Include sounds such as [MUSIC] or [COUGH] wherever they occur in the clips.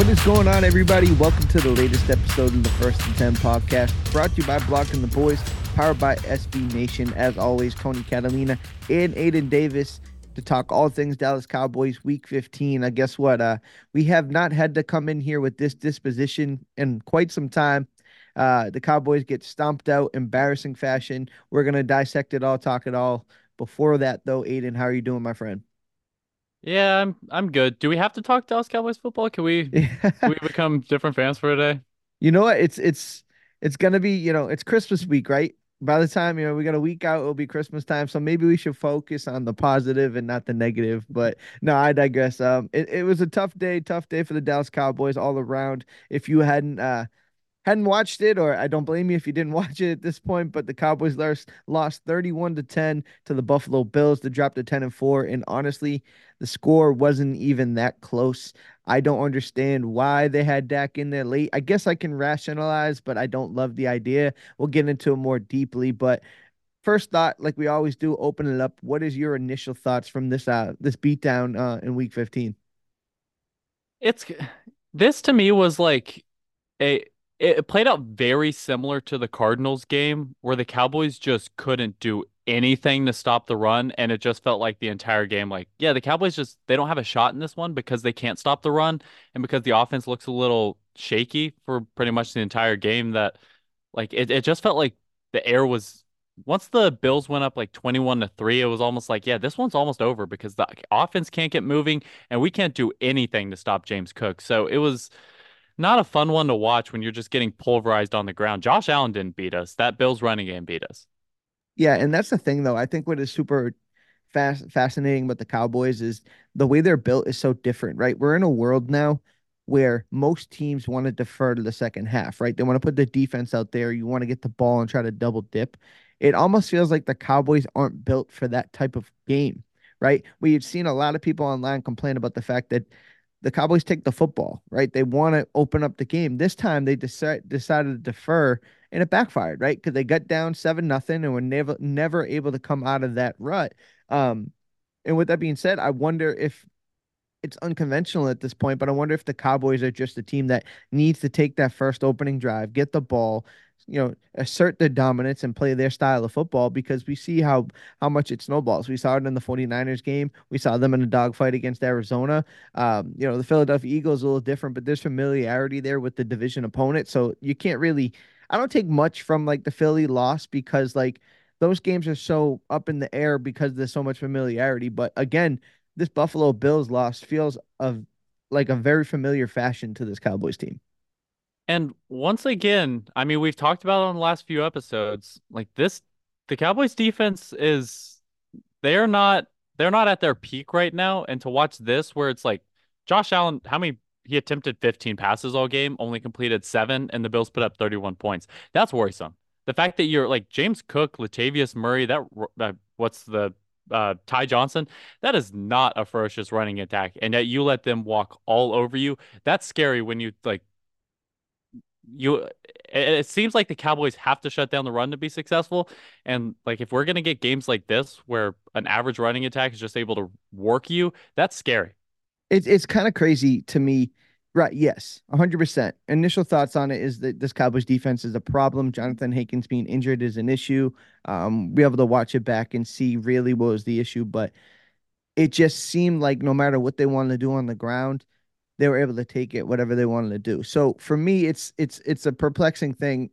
What is going on, everybody? Welcome to the latest episode of the First and Ten podcast, brought to you by Blogging the Boys, powered by SB Nation. As always, Tony Catalina and Aidan Davis to talk all things Dallas Cowboys Week 15. I guess what? Uh, we have not had to come in here with this disposition in quite some time. Uh, the Cowboys get stomped out, embarrassing fashion. We're gonna dissect it all, talk it all. Before that, though, Aidan, how are you doing, my friend? Yeah, I'm I'm good. Do we have to talk Dallas Cowboys football? Can we [LAUGHS] can we become different fans for a day? You know what? It's it's it's gonna be, you know, it's Christmas week, right? By the time, you know, we got a week out, it'll be Christmas time. So maybe we should focus on the positive and not the negative. But no, I digress. Um it, it was a tough day, tough day for the Dallas Cowboys all around. If you hadn't uh hadn't watched it, or I don't blame you if you didn't [LAUGHS] watch it at this point, but the Cowboys lost lost 31 to 10 to the Buffalo Bills to drop to 10 and 4. And honestly, the score wasn't even that close. I don't understand why they had Dak in there late. I guess I can rationalize, but I don't love the idea. We'll get into it more deeply. But first thought, like we always do, open it up. What is your initial thoughts from this uh this beatdown uh in week 15? It's this to me was like a it played out very similar to the Cardinals game where the Cowboys just couldn't do anything to stop the run and it just felt like the entire game like yeah the Cowboys just they don't have a shot in this one because they can't stop the run and because the offense looks a little shaky for pretty much the entire game that like it, it just felt like the air was once the Bills went up like 21 to 3 it was almost like yeah this one's almost over because the offense can't get moving and we can't do anything to stop James Cook. So it was not a fun one to watch when you're just getting pulverized on the ground. Josh Allen didn't beat us. That Bills running game beat us. Yeah, and that's the thing though. I think what is super fast fascinating about the Cowboys is the way they're built is so different, right? We're in a world now where most teams want to defer to the second half, right? They want to put the defense out there. You want to get the ball and try to double dip. It almost feels like the Cowboys aren't built for that type of game, right? We've seen a lot of people online complain about the fact that the Cowboys take the football, right? They want to open up the game. This time they decide, decided to defer and it backfired, right? Because they got down seven nothing and were never never able to come out of that rut. Um, and with that being said, I wonder if it's unconventional at this point, but I wonder if the Cowboys are just a team that needs to take that first opening drive, get the ball, you know, assert their dominance and play their style of football because we see how how much it snowballs. We saw it in the 49ers game. We saw them in a dogfight against Arizona. Um, you know, the Philadelphia Eagles a little different, but there's familiarity there with the division opponent. So you can't really I don't take much from like the Philly loss because like those games are so up in the air because there's so much familiarity. But again, this Buffalo Bills loss feels of like a very familiar fashion to this Cowboys team. And once again, I mean, we've talked about on the last few episodes, like this, the Cowboys defense is they're not they're not at their peak right now. And to watch this, where it's like Josh Allen, how many he attempted 15 passes all game, only completed seven, and the Bills put up 31 points. That's worrisome. The fact that you're like James Cook, Latavius Murray, that uh, what's the uh, Ty Johnson, that is not a ferocious running attack, and that you let them walk all over you. That's scary when you like you it seems like the Cowboys have to shut down the run to be successful. And like if we're gonna get games like this where an average running attack is just able to work you, that's scary. It's it's kind of crazy to me. Right, yes, 100%. Initial thoughts on it is that this Cowboys defense is a problem. Johnathan Hankins being injured is an issue. Um, able to watch it back and see really what was the issue, but it just seemed like no matter what they wanted to do on the ground, they were able to take it whatever they wanted to do. So for me, it's it's it's a perplexing thing,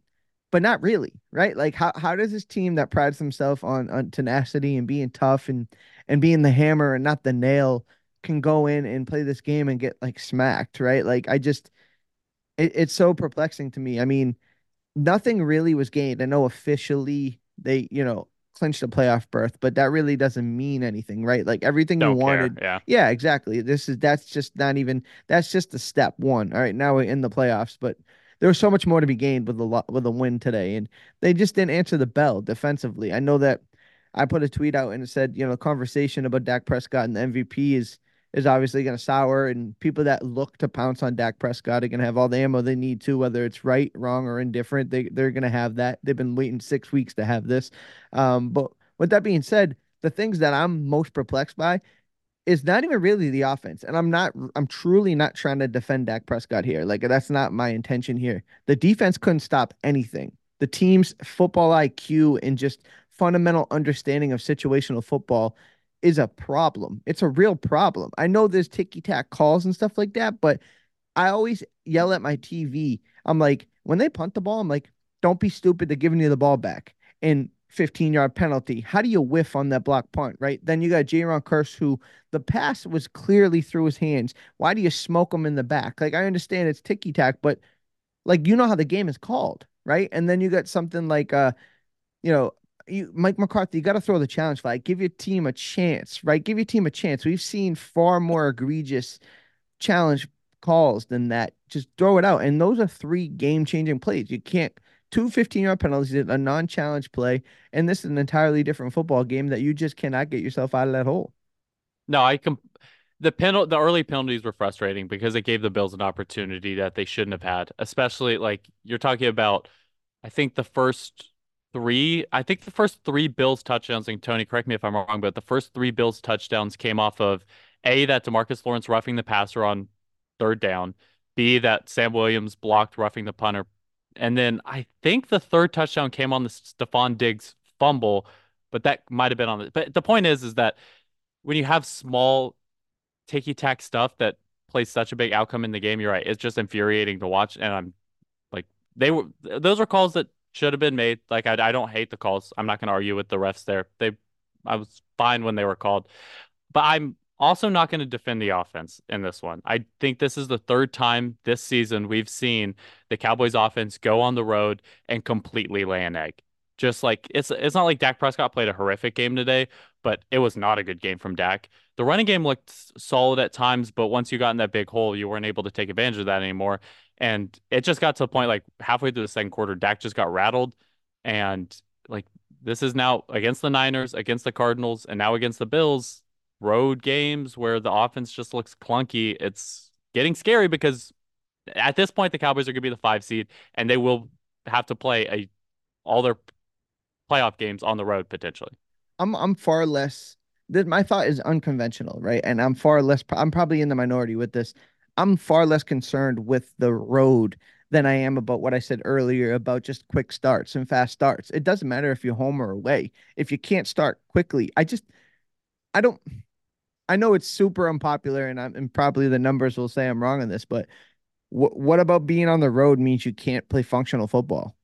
but not really, right? Like how how does this team that prides themselves on on tenacity and being tough and and being the hammer and not the nail can go in and play this game and get like smacked, right? Like I just it, it's so perplexing to me. I mean, nothing really was gained. I know officially they, you know, clinched a playoff berth, but that really doesn't mean anything, right? Like everything Don't you wanted. Care. Yeah. Yeah, exactly. This is that's just not even that's just the step one. All right, now we're in the playoffs, but there was so much more to be gained with a lot with a win today, and they just didn't answer the bell defensively. I know that I put a tweet out and it said, you know, the conversation about Dak Prescott and the MVP is is obviously going to sour, and people that look to pounce on Dak Prescott are going to have all the ammo they need to, whether it's right, wrong, or indifferent. They they're going to have that. They've been waiting six weeks to have this. Um, but with that being said, the things that I'm most perplexed by is not even really the offense. And I'm not, I'm truly not trying to defend Dak Prescott here. Like, that's not my intention here. The defense couldn't stop anything. The team's football IQ and just fundamental understanding of situational football is a problem. It's a real problem. I know there's ticky tack calls and stuff like that, but I always yell at my TV. I'm like, when they punt the ball, I'm like, don't be stupid. They're giving you the ball back. And 15 yard penalty. How do you whiff on that block punt, right? Then you got Jayron Kearse, who the pass was clearly through his hands. Why do you smoke him in the back? Like, I understand it's ticky tack, but like, you know how the game is called, right? And then you got something like, uh, you know, you Mike McCarthy, you got to throw the challenge flag. Give your team a chance, right? Give your team a chance. We've seen far more egregious challenge calls than that. Just throw it out. And those are three game changing plays. You can't two 15 yard penalties, a non challenge play, and this is an entirely different football game that you just cannot get yourself out of that hole. No, I can. The penalty, the early penalties were frustrating because it gave the Bills an opportunity that they shouldn't have had. Especially like you're talking about, I think the first three, I think the first three Bills touchdowns, and Tony, correct me if I'm wrong, but the first three Bills touchdowns came off of A, that DeMarcus Lawrence roughing the passer on third down, B, that Sam Williams blocked roughing the punter. And then I think the third touchdown came on the Stefon Diggs fumble, but that might have been on the. But the point is, is that when you have small ticky tack stuff that plays such a big outcome in the game, you're right. It's just infuriating to watch. And I'm like, they were, those are calls that should have been made. Like I, I don't hate the calls. I'm not going to argue with the refs there. They, I was fine when they were called, but I'm also not going to defend the offense in this one. I think this is the third time this season we've seen the Cowboys offense go on the road and completely lay an egg. Just like it's it's not like Dak Prescott played a horrific game today, but it was not a good game from Dak. The running game looked solid at times, but once you got in that big hole, you weren't able to take advantage of that anymore. And it just got to the point like halfway through the second quarter, Dak just got rattled. And like this is now against the Niners, against the Cardinals, and now against the Bills, road games where the offense just looks clunky. It's getting scary because at this point the Cowboys are going to be the five seed and they will have to play a all their playoff games on the road potentially. I'm I'm far less. This, my thought is unconventional, right? And I'm far less. I'm probably in the minority with this. I'm far less concerned with the road than I am about what I said earlier about just quick starts and fast starts. It doesn't matter if you're home or away. If you can't start quickly, I just I don't I know it's super unpopular and I'm and probably the numbers will say I'm wrong on this, but what what about being on the road means you can't play functional football?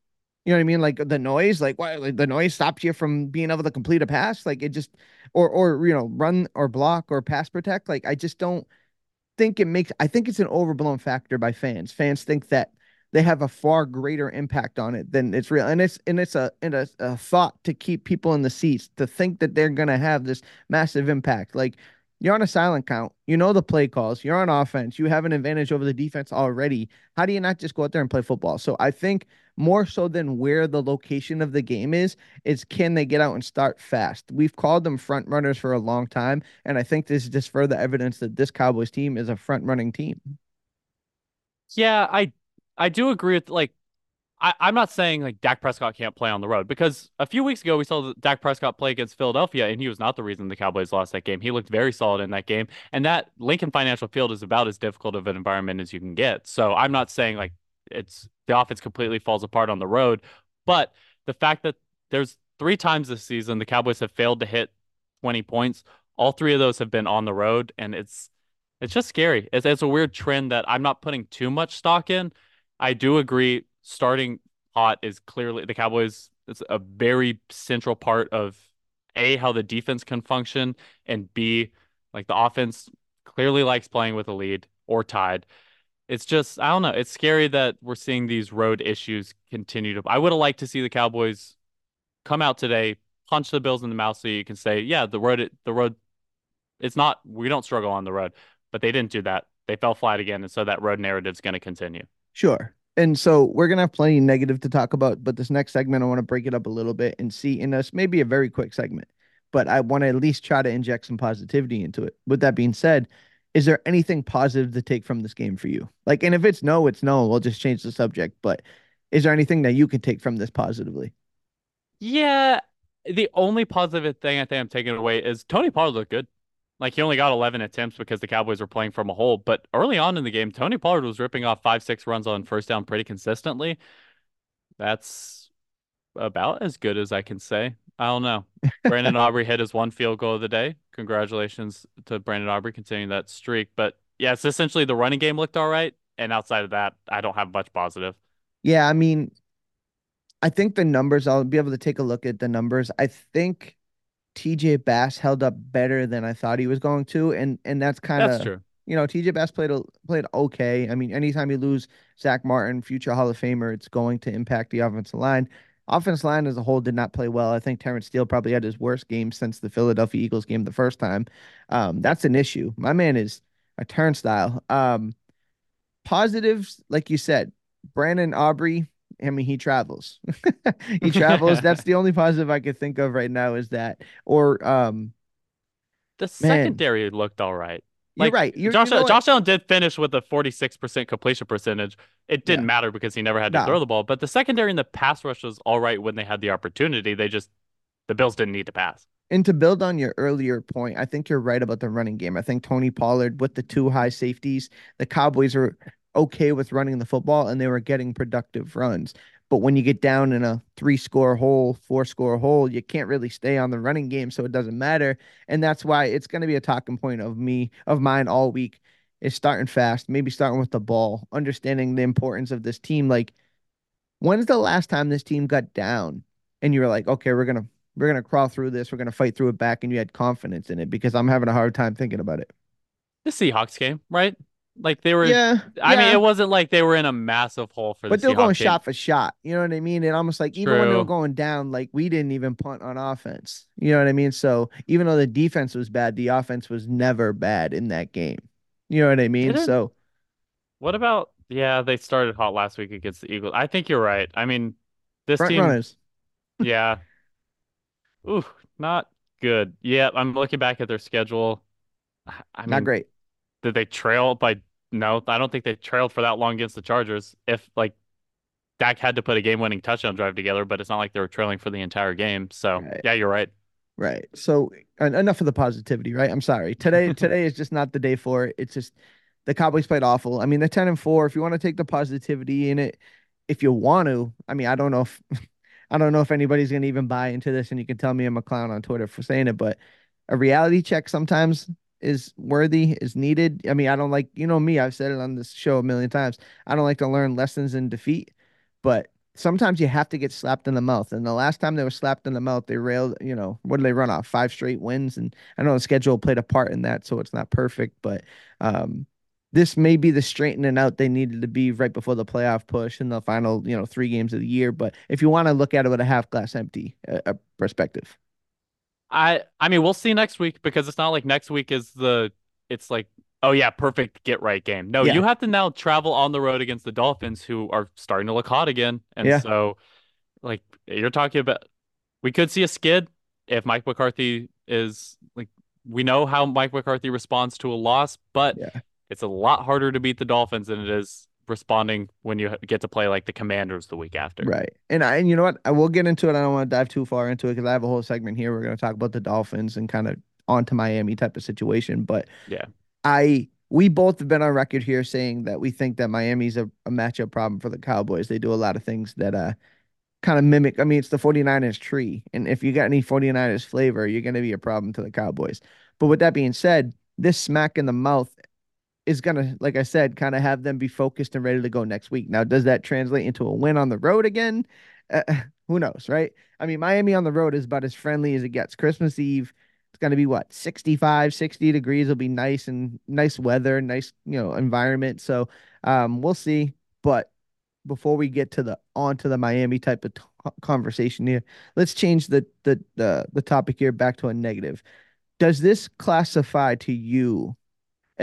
You know what I mean? Like the noise, like why like the noise stops you from being able to complete a pass. Like it just or or you know, run or block or pass protect. Like I just don't think it makes I think it's an overblown factor by fans. Fans think that they have a far greater impact on it than it's real. And it's and it's a and a, a thought to keep people in the seats to think that they're gonna have this massive impact. Like you're on a silent count. You know the play calls. You're on offense. You have an advantage over the defense already. How do you not just go out there and play football? So I think more so than where the location of the game is, is can they get out and start fast? We've called them front runners for a long time. And I think this is just further evidence that this Cowboys team is a front running team. Yeah, I I do agree with like I, I'm not saying like Dak Prescott can't play on the road because a few weeks ago we saw Dak Prescott play against Philadelphia and he was not the reason the Cowboys lost that game. He looked very solid in that game. And that Lincoln Financial Field is about as difficult of an environment as you can get. So I'm not saying like it's the offense completely falls apart on the road, but the fact that there's three times this season the Cowboys have failed to hit 20 points. All three of those have been on the road, and it's it's just scary. It's, it's a weird trend that I'm not putting too much stock in. I do agree starting hot is clearly the Cowboys. It's a very central part of a how the defense can function, and b like the offense clearly likes playing with a lead or tied. It's just I don't know. It's scary that we're seeing these road issues continue to. I would have liked to see the Cowboys come out today, punch the Bills in the mouth, so you can say, yeah, the road, the road, it's not. We don't struggle on the road, but they didn't do that. They fell flat again, and so that road narrative is going to continue. Sure, and so we're gonna have plenty negative to talk about, but this next segment I want to break it up a little bit and see in us maybe a very quick segment, but I want to at least try to inject some positivity into it. With that being said, is there anything positive to take from this game for you? Like, and if it's no, it's no. We'll just change the subject. But is there anything that you can take from this positively? Yeah, the only positive thing I think I'm taking away is Tony Pollard looked good. Like he only got 11 attempts because the Cowboys were playing from a hole. But early on in the game, Tony Pollard was ripping off five, six runs on first down pretty consistently. That's about as good as I can say. I don't know. Brandon [LAUGHS] Aubrey hit his one field goal of the day. Congratulations to Brandon Aubrey continuing that streak. But yeah, it's essentially the running game looked all right. And outside of that, I don't have much positive. Yeah, I mean, I think the numbers, I'll be able to take a look at the numbers. I think TJ Bass held up better than I thought he was going to, and and that's kind of. You know, TJ Bass played played okay. I mean, anytime you lose Zach Martin, future Hall of Famer, it's going to impact the offensive line. Offense line as a whole did not play well. I think Terence Steele probably had his worst game since the Philadelphia Eagles game the first time. Um, that's an issue. My man is a turnstile. Um, positives, like you said, Brandon Aubrey I mean, he travels. [LAUGHS] he travels. That's [LAUGHS] the only positive I could think of right now is that. Or um the secondary man. looked all right. Like, you're right. You're, Josh, you know Josh Allen did finish with a 46% completion percentage. It didn't yeah. matter because he never had to no. throw the ball. But the secondary and the pass rush was all right when they had the opportunity. They just, the Bills didn't need to pass. And to build on your earlier point, I think you're right about the running game. I think Tony Pollard with the two high safeties, the Cowboys are okay with running the football and they were getting productive runs. But when you get down in a three score hole, four score hole, you can't really stay on the running game. So it doesn't matter. And that's why it's going to be a talking point of me, of mine all week is starting fast, maybe starting with the ball, understanding the importance of this team. Like, when's the last time this team got down and you were like, okay, we're going to, we're going to crawl through this. We're going to fight through it back. And you had confidence in it because I'm having a hard time thinking about it. The Seahawks game, right? Like they were, yeah. I yeah. mean, it wasn't like they were in a massive hole for. But they're going game. shot for shot. You know what I mean? And almost like even when they were going down, like we didn't even punt on offense. You know what I mean? So even though the defense was bad, the offense was never bad in that game. You know what I mean? So, what about? Yeah, they started hot last week against the Eagles. I think you're right. I mean, this team. Runners. [LAUGHS] yeah. Ooh, not good. Yeah, I'm looking back at their schedule. I mean, not great did they trail by no i don't think they trailed for that long against the chargers if like Dak had to put a game-winning touchdown drive together but it's not like they were trailing for the entire game. So right. yeah you're right. Right. So enough of the positivity right? I'm sorry. Today [LAUGHS] today is just not the day for it. It's just the cowboys played awful. I mean they're 10 and 4 if you want to take the positivity in it if you want to i mean i don't know if [LAUGHS] i don't know if anybody's going to even buy into this and you can tell me i'm a clown on twitter for saying it but a reality check sometimes is worthy, is needed. I mean, I don't like, you know me, I've said it on this show a million times. I don't like to learn lessons in defeat, but sometimes you have to get slapped in the mouth. And the last time they were slapped in the mouth, they railed, you know, what did they run off? Five straight wins. And I know the schedule played a part in that, so it's not perfect, but um, this may be the straightening out they needed to be right before the playoff push in the final, you know, three games of the year. But if you want to look at it with a half glass empty uh, perspective. I I mean we'll see next week because it's not like next week is the it's like oh yeah perfect get right game. No, yeah. you have to now travel on the road against the Dolphins who are starting to look hot again, and yeah. so like you're talking about we could see a skid if Mike McCarthy is like we know how Mike McCarthy responds to a loss, but yeah. it's a lot harder to beat the Dolphins than it is responding when you get to play like the Commanders the week after. Right. And I and you know what? I will get into it. I don't want to dive too far into it because I have a whole segment here. We're going to talk about the Dolphins and kind of onto Miami type of situation. But yeah, I we both have been on record here saying that we think that Miami's a, a matchup problem for the Cowboys. They do a lot of things that uh kind of mimic. I mean, it's the 49ers tree. And if you got any 49ers flavor, you're going to be a problem to the Cowboys. But with that being said, this smack in the mouth is going to, like I said, kind of have them be focused and ready to go next week. Now, does that translate into a win on the road again? Uh, who knows, right? I mean, Miami on the road is about as friendly as it gets. Christmas Eve, it's going to be what, 65, 60 degrees. It'll be nice and nice weather, nice, you know, environment. So um, we'll see. But before we get to the on to the Miami type of t- conversation here, let's change the, the the the topic here back to a negative. Does this classify to you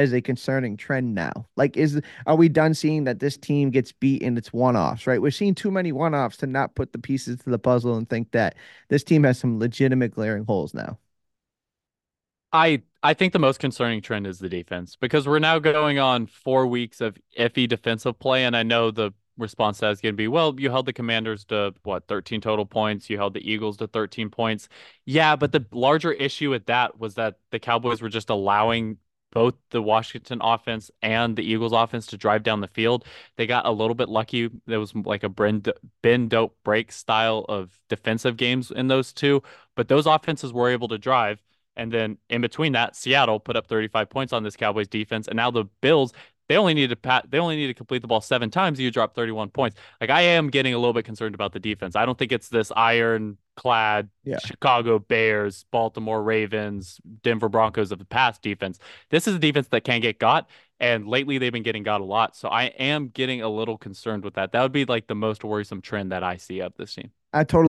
as a concerning trend now? Like, is are we done seeing that this team gets beat in its one-offs? Right, we're seeing too many one-offs to not put the pieces to the puzzle and think that this team has some legitimate glaring holes now. I I think the most concerning trend is the defense because we're now going on four weeks of iffy defensive play, and I know the response to that is going to be, well, you held the Commanders to what 13 total points, you held the Eagles to 13 points. Yeah, but the larger issue with that was that the Cowboys were just allowing both the Washington offense and the Eagles offense to drive down the field. They got a little bit lucky. There was like a Ben dope break style of defensive games in those two, but those offenses were able to drive. And then in between that, Seattle put up 35 points on this Cowboys defense. And now the Bills, they only need to pat they only need to complete the ball seven times you drop 31 points like i am getting a little bit concerned about the defense i don't think it's this ironclad yeah. chicago bears baltimore ravens denver broncos of the past defense. This is a defense that can get got and lately they've been getting got a lot. So i am getting a little concerned with that. That would be like the most worrisome trend that i see of this team. I totally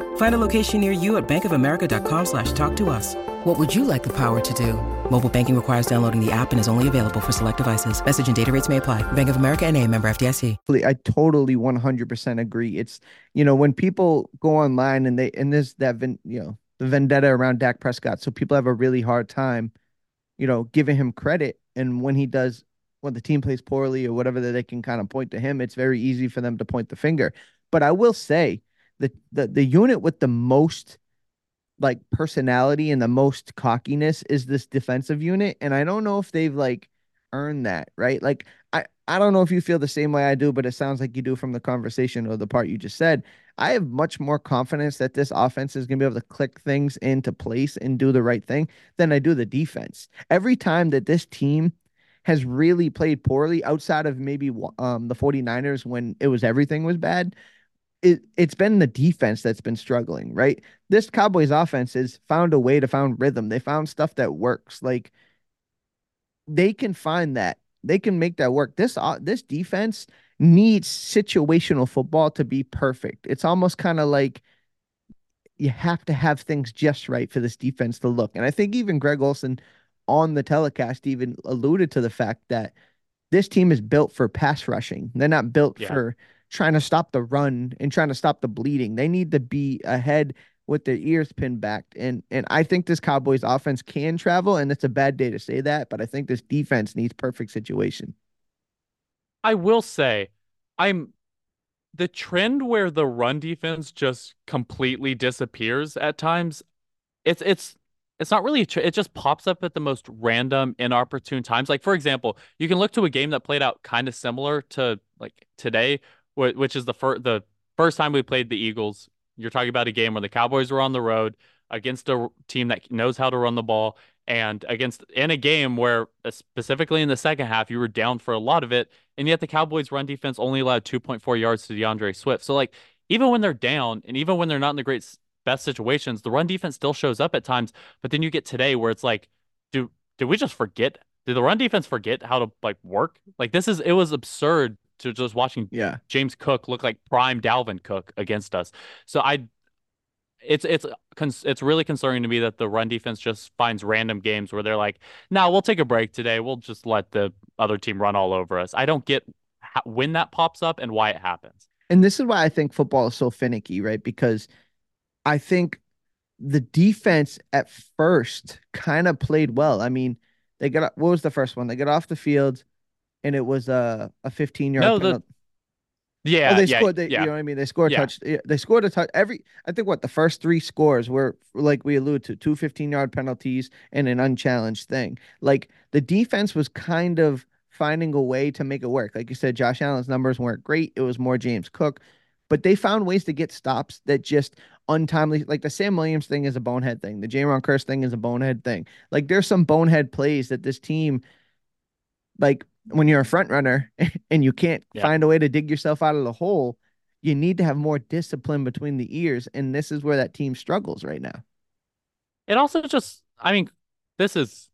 Find a location near you at bankofamerica.com slash talk to us. What would you like the power to do? Mobile banking requires downloading the app and is only available for select devices. Message and data rates may apply. Bank of America and a member FDIC. I totally 100% agree. It's, you know, when people go online and they, and there's that, you know, the vendetta around Dak Prescott. So people have a really hard time, you know, giving him credit. And when he does, when the team plays poorly or whatever, that they can kind of point to him, it's very easy for them to point the finger. But I will say, the the the unit with the most like personality and the most cockiness is this defensive unit and I don't know if they've like earned that, right? Like I I don't know if you feel the same way I do, but it sounds like you do from the conversation or the part you just said. I have much more confidence that this offense is going to be able to click things into place and do the right thing than I do the defense. Every time that this team has really played poorly outside of maybe um, the 49ers when it was everything was bad, it it's been the defense that's been struggling, right? This Cowboys offense has found a way to find rhythm. They found stuff that works. Like they can find that. They can make that work. This uh, this defense needs situational football to be perfect. It's almost kind of like you have to have things just right for this defense to look. And I think even Greg Olsen on the telecast even alluded to the fact that this team is built for pass rushing. They're not built yeah. for trying to stop the run and trying to stop the bleeding. They need to be ahead with their ears pinned back. And and I think this Cowboys offense can travel, and it's a bad day to say that, but I think this defense needs perfect situation. I will say, I'm the trend where the run defense just completely disappears at times. It's it's it's not really it just pops up at the most random inopportune times like for example you can look to a game that played out kind of similar to like today which is the first the first time we played the Eagles. You're talking about a game where the Cowboys were on the road against a team that knows how to run the ball, And against in a game where uh, specifically in the second half you were down for a lot of it, and yet the Cowboys run defense only allowed 2.4 yards to D'Andre Swift. So like even when they're down and even when they're not in the great best situations, the run defense still shows up at times. But then you get today where it's like, do did we just forget? Did the run defense forget how to like work? Like this is it was absurd to just watching Yeah. James Cook look like prime Dalvin Cook against us. So I it's it's it's really concerning to me that the run defense just finds random games where they're like, "No, nah, we'll take a break today. We'll just let the other team run all over us." I don't get when that pops up and why it happens. And this is why I think football is so finicky, right? Because I think the defense at first kind of played well. I mean, they got what was the first one? They got off the field, and it was a a 15 yard. No, the yeah, oh, they yeah, scored. They, yeah. You know what I mean? They scored a Yeah. touch. They scored a touch. Every I think what the first three scores were like we alluded to two 15 yard penalties and an unchallenged thing. Like the defense was kind of finding a way to make it work. Like you said, Josh Allen's numbers weren't great. It was more James Cook, but they found ways to get stops that just untimely. Like the Sam Williams thing is a bonehead thing. The Jayron Kearse thing is a bonehead thing. Like there's some bonehead plays that this team, like when you're a front runner [LAUGHS] and you can't Yeah. find a way to dig yourself out of the hole, you need to have more discipline between the ears. And this is where that team struggles right now. It also just, I mean, this is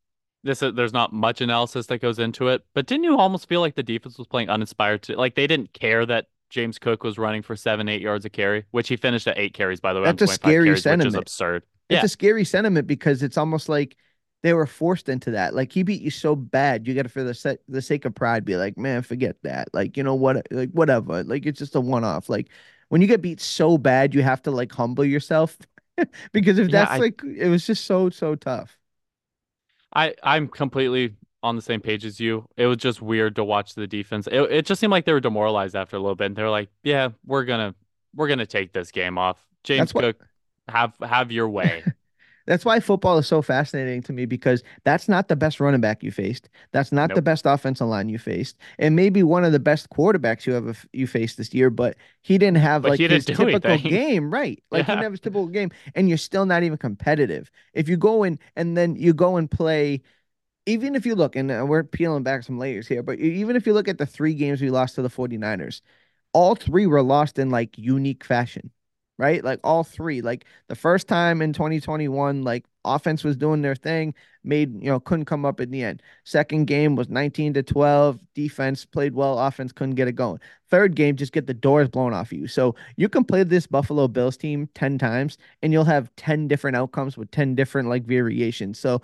this is there's not much analysis that goes into it, but didn't you almost feel like the defense was playing uninspired to like they didn't care that James Cook was running for seven, eight yards a carry, which he finished at eight carries, by the way. That's a scary carries, Which is sentiment. absurd. It's Yeah. a scary sentiment because it's almost like they were forced into that. Like he beat you so bad, you got to, for the se- the sake of pride, be like, man, forget that. Like you know what? Uh, like whatever. Like it's just a one off. Like when you get beat so bad, you have to like humble yourself [LAUGHS] because if Yeah, that's I- like, it was just so so tough. I I'm completely on the same page as you. It was just weird to watch the defense. It it just seemed like they were demoralized after a little bit. And they're like, "Yeah, we're gonna we're gonna take this game off." James That's what- Cook, have have your way. [LAUGHS] That's why football is so fascinating to me because that's not the best running back you faced. That's not the best offensive line you faced. And maybe one of the best quarterbacks you ever you faced this year, but he didn't have But like his typical anything. game, right? Like he Yeah. didn't have his typical game, and you're still not even competitive. If you go in and then you go and play, even if you look, and uh, we're peeling back some layers here, but even if you look at the three games we lost to the 49ers, all three were lost in like unique fashion right? Like all three. Like the first time in 2021, like offense was doing their thing, made, you know, couldn't come up in the end. Second game was 19 to 12. Defense played well, offense couldn't get it going. Third game, just get the doors blown off you. So you can play this Buffalo Bills team 10 times and you'll have 10 different outcomes with 10 different like variations. So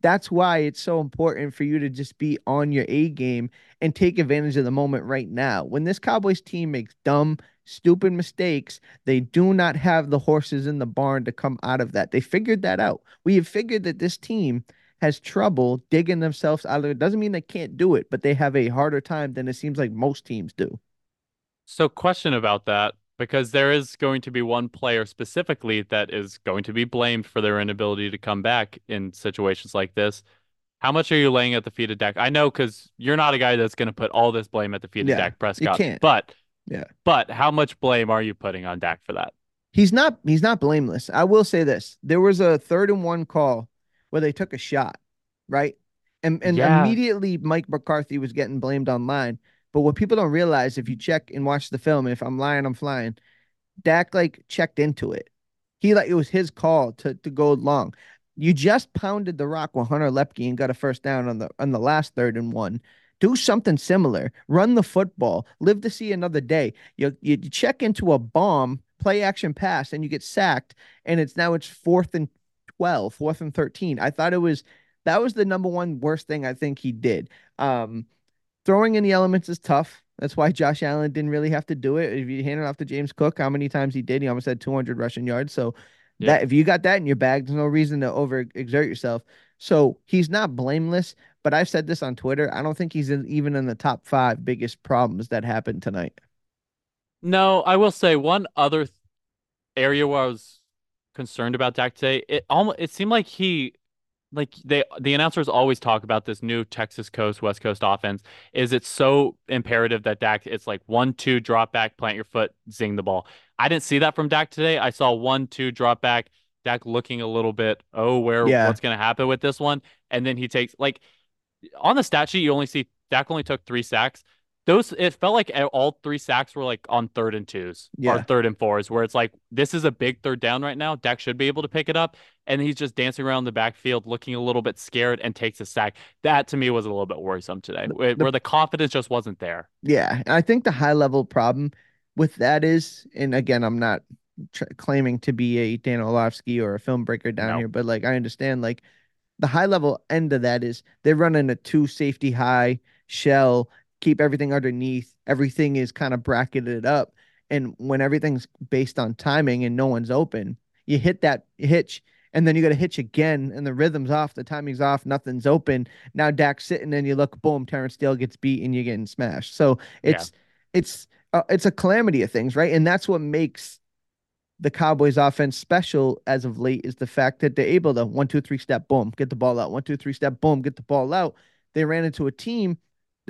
that's why it's so important for you to just be on your A game and take advantage of the moment right now. When this Cowboys team makes dumb, stupid mistakes, they do not have the horses in the barn to come out of that. They figured that out. We have figured that this team has trouble digging themselves out of it. Doesn't mean they can't do it, but they have a harder time than it seems like most teams do. So, question about that because there is going to be one player specifically that is going to be blamed for their inability to come back in situations like this. How much are you laying at the feet of Dak? I know because you're not a guy that's going to put all this blame at the feet Yeah, of Dak Prescott. you can't. But Yeah. but how much blame are you putting on Dak for that? He's not he's not blameless. I will say this. There was a third and one call where they took a shot, right? And and Yeah. immediately Mike McCarthy was getting blamed online. But what people don't realize if you check and watch the film, if I'm lying, I'm flying, Dak like checked into it. He like it was his call to to go long. You just pounded the rock with Hunter Luepke and got a first down on the on the last third and one. Do something similar. Run the football. Live to see another day. You you check into a bomb, play action pass, and you get sacked, and it's now it's fourth and 12, fourth and 13. I thought it was that was the number one worst thing I think he did. Um throwing in the elements is tough. That's why Josh Allen didn't really have to do it. If you hand it off to James Cook, how many times he did, he almost had 200 rushing yards. So Yeah. that if you got that in your bag, there's no reason to overexert yourself. So he's not blameless. But I've said this on Twitter. I don't think he's in, even in the top five biggest problems that happened tonight. No, I will say one other th- area where I was concerned about Dak today. It almost it seemed like he like they the announcers always talk about this new Texas coast West Coast offense is it so imperative that Dak it's like one two drop back plant your foot zing the ball. I didn't see that from Dak today. I saw one two drop back Dak looking a little bit, oh, where Yeah. what's going to happen with this one? And then he takes like on the stat sheet, you only see Dak only took three sacks. Those it felt like all three sacks were like on third and twos Yeah. or third and fours, where it's like this is a big third down right now. Dak should be able to pick it up, and he's just dancing around the backfield, looking a little bit scared, and takes a sack. That to me was a little bit worrisome today, where, the- where the confidence just wasn't there. Yeah, and I think the high level problem with that is, and again, I'm not tr claiming to be a Dan Orlovsky or a film breaker down No. here, but like I understand, like the high level end of that is they're running a two safety high shell, keep everything underneath, everything is kind of bracketed up, and when everything's based on timing and no one's open, you hit that hitch. And then you got to hitch again, and the rhythm's off, the timing's off, nothing's open. Now Dak's sitting, and you look, boom, Terence Steele gets beat, and you're getting smashed. So Yeah. it's it's uh, it's a calamity of things, right? And that's what makes the Cowboys offense special as of late is the fact that they're able to one, two, three step, boom, get the ball out. One, two, three step, boom, get the ball out. They ran into a team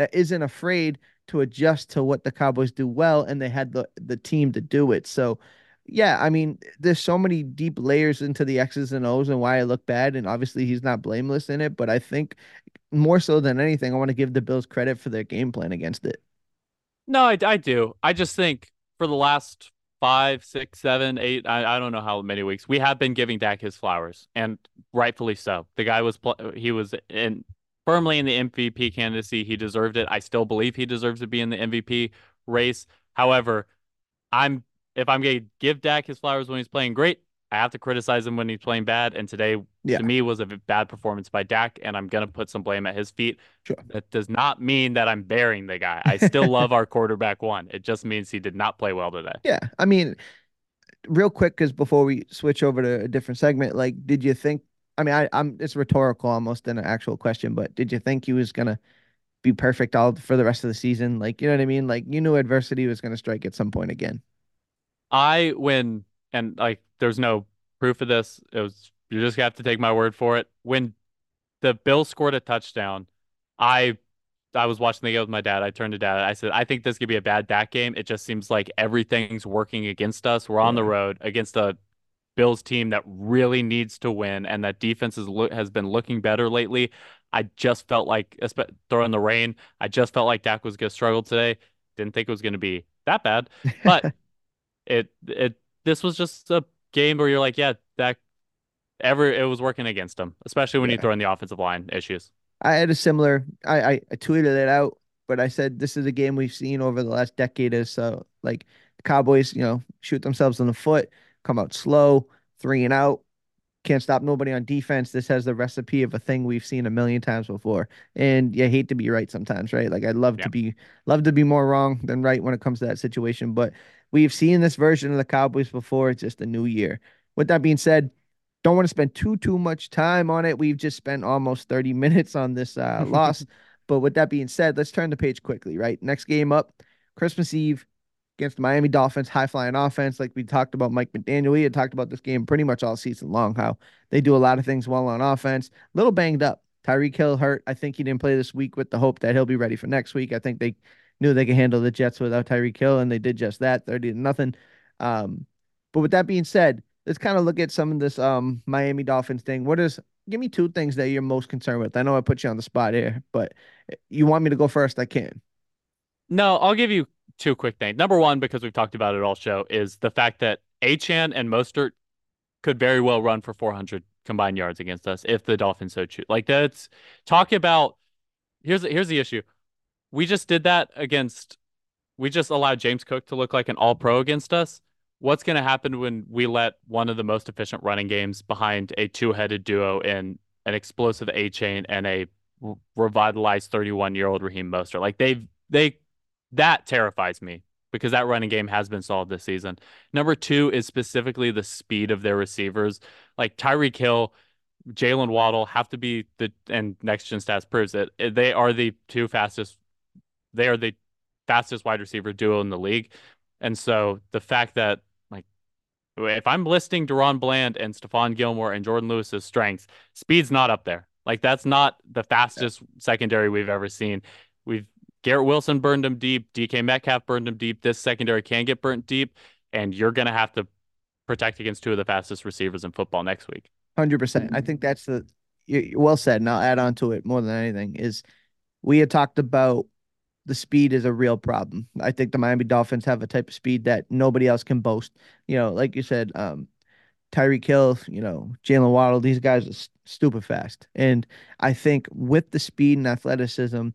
that isn't afraid to adjust to what the Cowboys do well, and they had the the team to do it. So yeah, I mean, there's so many deep layers into the X's and O's and why I look bad. And obviously he's not blameless in it, but I think more so than anything, I want to give the Bills credit for their game plan against it. No, I, I do. I just think for the last five, six, seven, eight, I, I don't know how many weeks, we have been giving Dak his flowers, and rightfully so. The guy was he was in firmly in the MVP candidacy. He deserved it. I still believe he deserves to be in the MVP race. However, I'm if I'm going to give Dak his flowers when he's playing great, I have to criticize him when he's playing bad. And today, Yeah. to me, was a bad performance by Dak, and I'm going to put some blame at his feet. Sure. That does not mean that I'm burying the guy. I still [LAUGHS] love our quarterback one. It just means he did not play well today. Yeah, I mean, real quick, because before we switch over to a different segment, like, did you think? I mean, I, I'm it's rhetorical almost than an actual question, but did you think he was gonna be perfect all for the rest of the season? Like, you know what I mean? Like, you knew adversity was gonna strike at some point again. I when and like there's no proof of this. It was you just have to take my word for it. When the Bills scored a touchdown, I I was watching the game with my dad. I turned to dad. I said, I think this could be a bad Dak game. It just seems like everything's working against us. We're on the road against a Bills team that really needs to win, and that defense is lo- has been looking better lately. I just felt like throwing the rain. I just felt like Dak was going to struggle today. Didn't think it was going to be that bad, but [LAUGHS] it it this was just a game where you're like, yeah, Dak. Ever it was working against him, especially when you throw in the offensive line issues. I had a similar. I, I I tweeted it out, but I said this is a game we've seen over the last decade or so. Like Cowboys, you know, shoot themselves in the foot, come out slow, three and out, can't stop nobody on defense. This has the recipe of a thing we've seen a million times before. And you hate to be right sometimes, right? Like I'd love Yeah. to be love to be more wrong than right when it comes to that situation. But we've seen this version of the Cowboys before. It's just a new year. With that being said, don't want to spend too too much time on it. We've just spent almost 30 [LAUGHS] minutes on this uh, loss. [LAUGHS] But with that being said, let's turn the page quickly, right? Next game up, Christmas Eve against the Miami Dolphins, high flying offense. Like we talked about Mike McDaniel. We had talked about this game pretty much all season long, how they do a lot of things well on offense. A little banged up. Tyreek Hill hurt. I think he didn't play this week with the hope that he'll be ready for next week. I think they knew they could handle the Jets without Tyreek Hill, and they did just that, 30 to nothing. Um, but with that being said, let's kind of look at some of this um Miami Dolphins thing. What is give me two things that you're most concerned with? I know I put you on the spot here, but you want me to go first? I can. No, I'll give you two quick things. Number one, because we've talked about it all show, is the fact that Achane and Mostert could very well run for 400 combined yards against us if the Dolphins so choose. Like that's talk about. Here's here's the issue. We just did that against. We just allowed James Cook to look like an All Pro against us. What's going to happen when we let one of the most efficient running games behind a two-headed duo in an explosive Achane and a revitalized 31 year old Raheem Mostert? Like they've they that terrifies me because that running game has been solved this season. Number two is specifically the speed of their receivers. Like Tyreek Hill, Jaylen Waddle have to be the and next gen stats proves it. eh, They are the two fastest. They are the fastest wide receiver duo in the league, and so the fact that like if I'm listing DaRon Bland and Stephon Gilmore and Jourdan Lewis's strengths, speed's not up there. Like that's not the fastest secondary we've ever seen. We've Garrett Wilson burned him deep. DK Metcalf burned him deep. This secondary can get burnt deep, and you're gonna have to protect against two of the fastest receivers in football next week. Hundred percent. I think that's the well said, and I'll add on to it more than anything. Is we had talked about the speed is a real problem. I think the Miami Dolphins have a type of speed that nobody else can boast. You know, like you said, um, Tyreek you know, Jaylen Waddle, these guys are stupid fast. And I think with the speed and athleticism,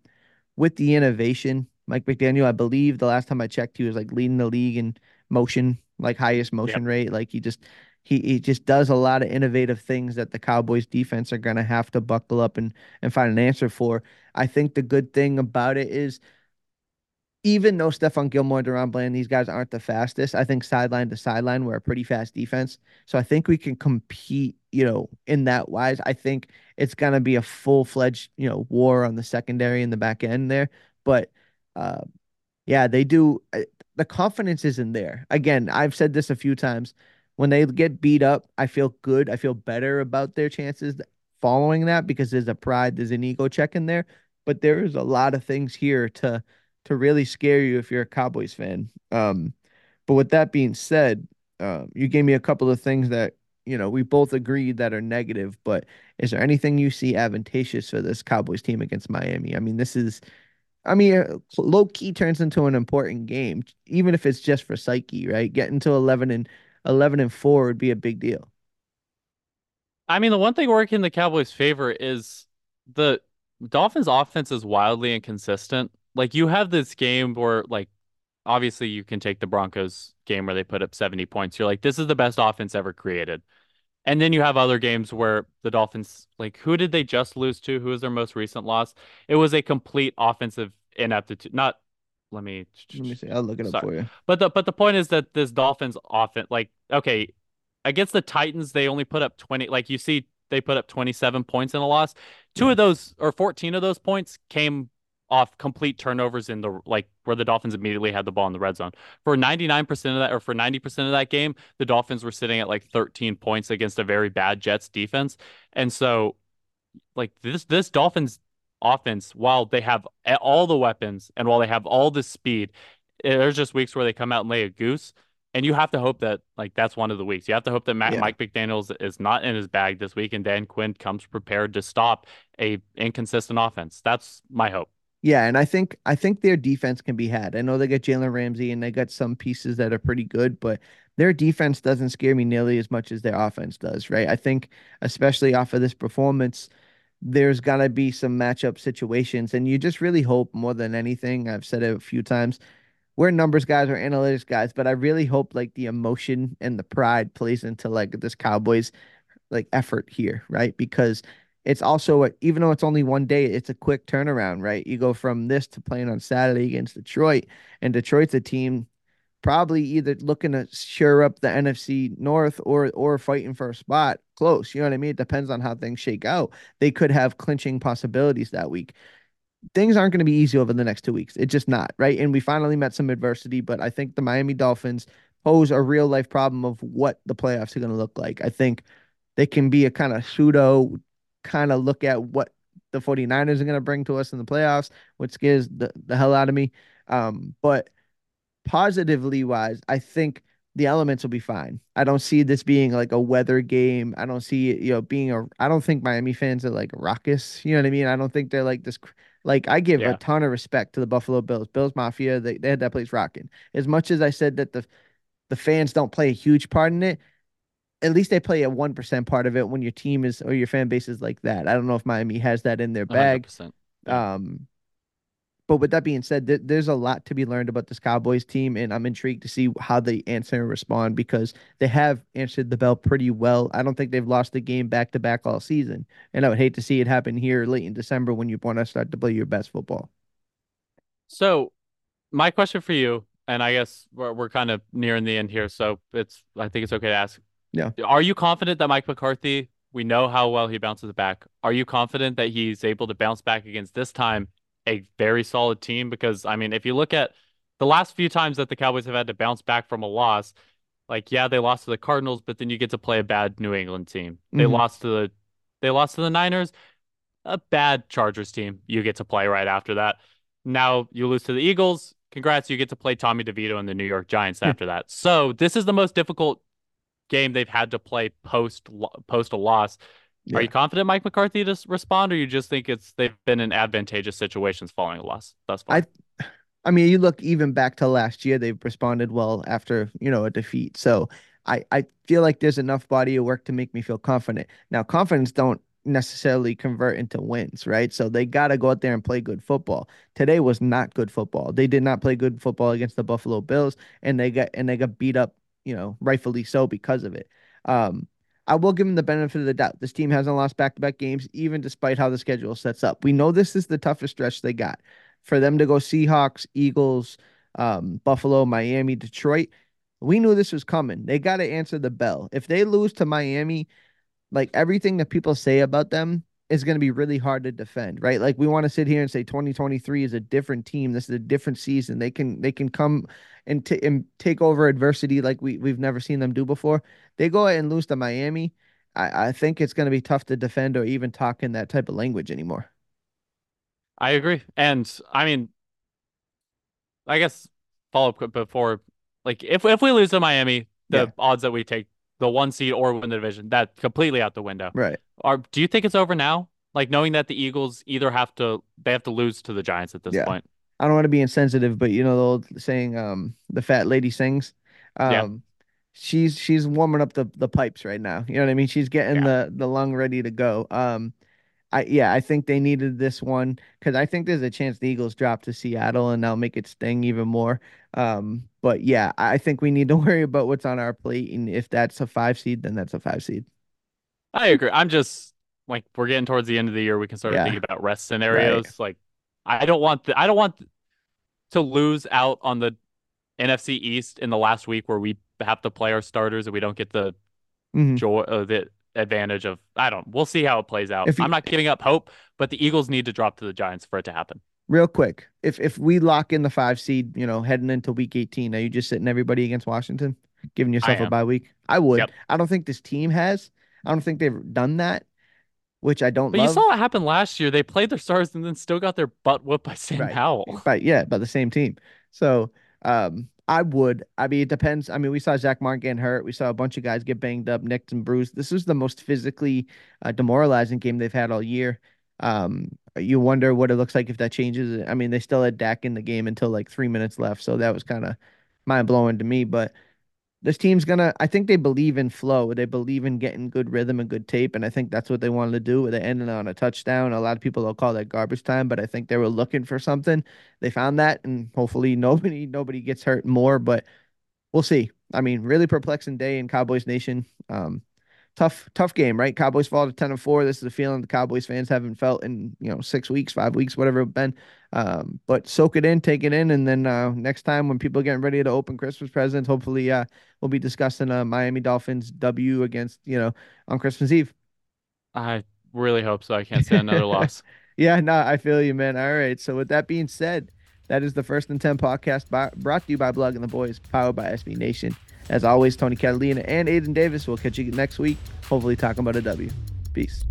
with the innovation, Mike McDaniel, I believe the last time I checked, he was like leading the league in motion, like highest motion yep. rate. Like he just he he just does a lot of innovative things that the Cowboys defense are gonna have to buckle up and and find an answer for. I think the good thing about it is even though Stephon Gilmore, and DaRon Bland, these guys aren't the fastest, I think sideline to sideline, we're a pretty fast defense. So I think we can compete, you know, in that wise. I think it's to be a full fledged, you know, war on the secondary and the back end there. But uh, yeah, they do. Uh, the confidence isn't there. Again, I've said this a few times. When they get beat up, I feel good. I feel better about their chances following that because there's a pride, there's an ego check in there. But there is a lot of things here to to really scare you if you're a Cowboys fan. Um, but with that being said, uh, you gave me a couple of things that you know we both agreed that are negative. But is there anything you see advantageous for this Cowboys team against Miami? I mean, this is, I mean, uh, low key turns into an important game, even if it's just for psyche, right? Getting to eleven and eleven and four would be a big deal. I mean, the one thing working in the Cowboys' favor is the Dolphins' offense is wildly inconsistent like you have this game where like obviously you can take the Broncos game where they put up 70 points. You're like, this is the best offense ever created. And then you have other games where the Dolphins, like, who did they just lose to? Who was their most recent loss? It was a complete offensive ineptitude. Not, let me, let me see. I'll look it up for you. But the but the point is that this Dolphins offense, like, okay, against the Titans, they only put up 20. Like, you see, they put up 27 points in a loss. Two yeah. of those or 14 of those points came off complete turnovers in the like where the Dolphins immediately had the ball in the red zone. For 99% of that or for 90% of that game, the Dolphins were sitting at like 13 points against a very bad Jets defense. And so like this this Dolphins offense while they have all the weapons and while they have all the speed, eh, there's just weeks where they come out and lay a goose. And you have to hope that like that's one of the weeks. You have to hope that Matt, yeah. Mike McDaniel's is not in his bag this week, and Dan Quinn comes prepared to stop a inconsistent offense. That's my hope. Yeah, and I think I think their defense can be had. I know they got Jalen Ramsey and they got some pieces that are pretty good, but their defense doesn't scare me nearly as much as their offense does, right? I think especially off of this performance, there's gotta be some matchup situations, and you just really hope more than anything. I've said it a few times. We're numbers guys, we're analytics guys, but I really hope like the emotion and the pride plays into like this Cowboys like effort here, right? Because it's also a, even though it's only one day, it's a quick turnaround, right? You go from this to playing on Saturday against Detroit, and Detroit's a team probably either looking to shore up the NFC North or or fighting for a spot close. You know what I mean? It depends on how things shake out. They could have clinching possibilities that week. Things aren't going to be easy over the next two weeks. It's just not, right? And we finally met some adversity, but I think the Miami Dolphins pose a real life problem of what the playoffs are going to look like. I think they can be a kind of pseudo kind of look at what the 49ers are going to bring to us in the playoffs, which scares the, the hell out of me. Um, but positively wise, I think the elements will be fine. I don't see this being like a weather game. I don't see it, you know, being a, I don't think Miami fans are like raucous. You know what I mean? I don't think they're like this. Like I give yeah. a ton of respect to the Buffalo Bills, Bills Mafia. They, they had that place rocking. As much as I said that the, the fans don't play a huge part in it, at least they play a one percent part of it when your team is or your fan base is like that. I don't know if Miami has that in their bag. Um, but with that being said, th- there's a lot to be learned about this Cowboys team, and I'm intrigued to see how they answer and respond because they have answered the bell pretty well. I don't think they've lost a game back to back all season, and I would hate to see it happen here late in December when you want to start to play your best football. So, my question for you, and I guess we're, we're kind of nearing the end here, so it's I think it's okay to ask yeah. Are you confident that Mike McCarthy, we know how well he bounces back. Are you confident that he's able to bounce back against this time a very solid team? Because I mean, if you look at the last few times that the Cowboys have had to bounce back from a loss, like yeah, they lost to the Cardinals, but then you get to play a bad New England team. They mm-hmm. lost to the they lost to the Niners, a bad Chargers team. You get to play right after that. Now you lose to the Eagles. Congrats, you get to play Tommy DeVito and the New York Giants after that. So this is the most difficult game they've had to play post post a loss. Yeah. Are you confident Mike McCarthy to respond, or you just think it's they've been in advantageous situations following a loss thus far? I I mean, you look even back to last year, they've responded well after, you know, a defeat. So I, I feel like there's enough body of work to make me feel confident. Now, confidence don't necessarily convert into wins, right? So they got to go out there and play good football. Today was not good football. They did not play good football against the Buffalo Bills, and they got and they got beat up, you know, rightfully so because of it. Um, I will give them the benefit of the doubt. This team hasn't lost back-to-back games, even despite how the schedule sets up. We know this is the toughest stretch they got. For them to go Seahawks, Eagles, um, Buffalo, Miami, Detroit, we knew this was coming. They got to answer the bell. If they lose to Miami, like everything that people say about them is going to be really hard to defend, right? Like we want to sit here and say 2023 is a different team. This is a different season. They can they can come and, t- and take over adversity like we we've never seen them do before. They go ahead and lose to Miami. I, I think it's going to be tough to defend or even talk in that type of language anymore. I agree. And I mean, I guess follow up before, like, if if we lose to Miami, the Yeah. odds that we take the one seed or win the division, that completely out the window. Right. Are do you think it's over now? Like knowing that the Eagles either have to they have to lose to the Giants at this Yeah. point. I don't want to be insensitive, but you know the old saying, um, the fat lady sings. Um, Yeah. she's she's warming up the the pipes right now. You know what I mean? She's getting the the lung ready to go. Um, I yeah, I think they needed this one because I think there's a chance the Eagles drop to Seattle and that'll make it sting even more. Um, but yeah, I think we need to [LAUGHS] worry about what's on our plate, and if that's a five seed, then that's a five seed. I agree. I'm just like we're getting towards the end of the year. We can start Yeah. thinking about rest scenarios. Like I don't want the, I don't want to lose out on the NFC East in the last week where we have to play our starters and we don't get the Mhm. joy uh, the advantage of I don't. We'll see how it plays out. If you- I'm not giving up hope, but the Eagles need to drop to the Giants for it to happen. Real quick, if if we lock in the five seed, you know, heading into week 18, are you just sitting everybody against Washington, giving yourself a bye week? I would. Yep. I don't think this team has. I don't think they've done that, which I don't But love. you saw what happened last year. They played their stars and then still got their butt whooped by Sam Right. Howell. But yeah, by the same team. So um, I would. I mean, it depends. I mean, we saw Zack Martin getting hurt. We saw a bunch of guys get banged up, nicked and bruised. This is the most physically uh, demoralizing game they've had all year. Um, you wonder what it looks like if that changes. I mean, they still had Dak in the game until like three minutes left, so that was kind of mind blowing to me. But this team's gonna. I think they believe in flow. They believe in getting good rhythm and good tape, and I think that's what they wanted to do. They ended on a touchdown. A lot of people will call that garbage time, but I think they were looking for something. They found that, and hopefully [LAUGHS] nobody nobody gets hurt more. But we'll see. I mean, really perplexing day in Cowboys Nation. Um, tough tough game, right? Cowboys fall to ten and four. This is a feeling the Cowboys fans haven't felt in you know six weeks, five weeks, whatever it's been. Um, but soak it in, take it in, and then uh, next time when people are getting ready to open Christmas presents, hopefully uh, we'll be discussing a Miami Dolphins W against you know on Christmas Eve. I really hope so. I can't stand another [LAUGHS] loss. Yeah, no, I feel you, man. All right. So with that being said, that is the first and ten podcast by, brought to you by Blogging the Boys, powered by SB Nation. As always, Tony Catalina and Aidan Davis We'll catch you next week. Hopefully, talking about a W. Peace.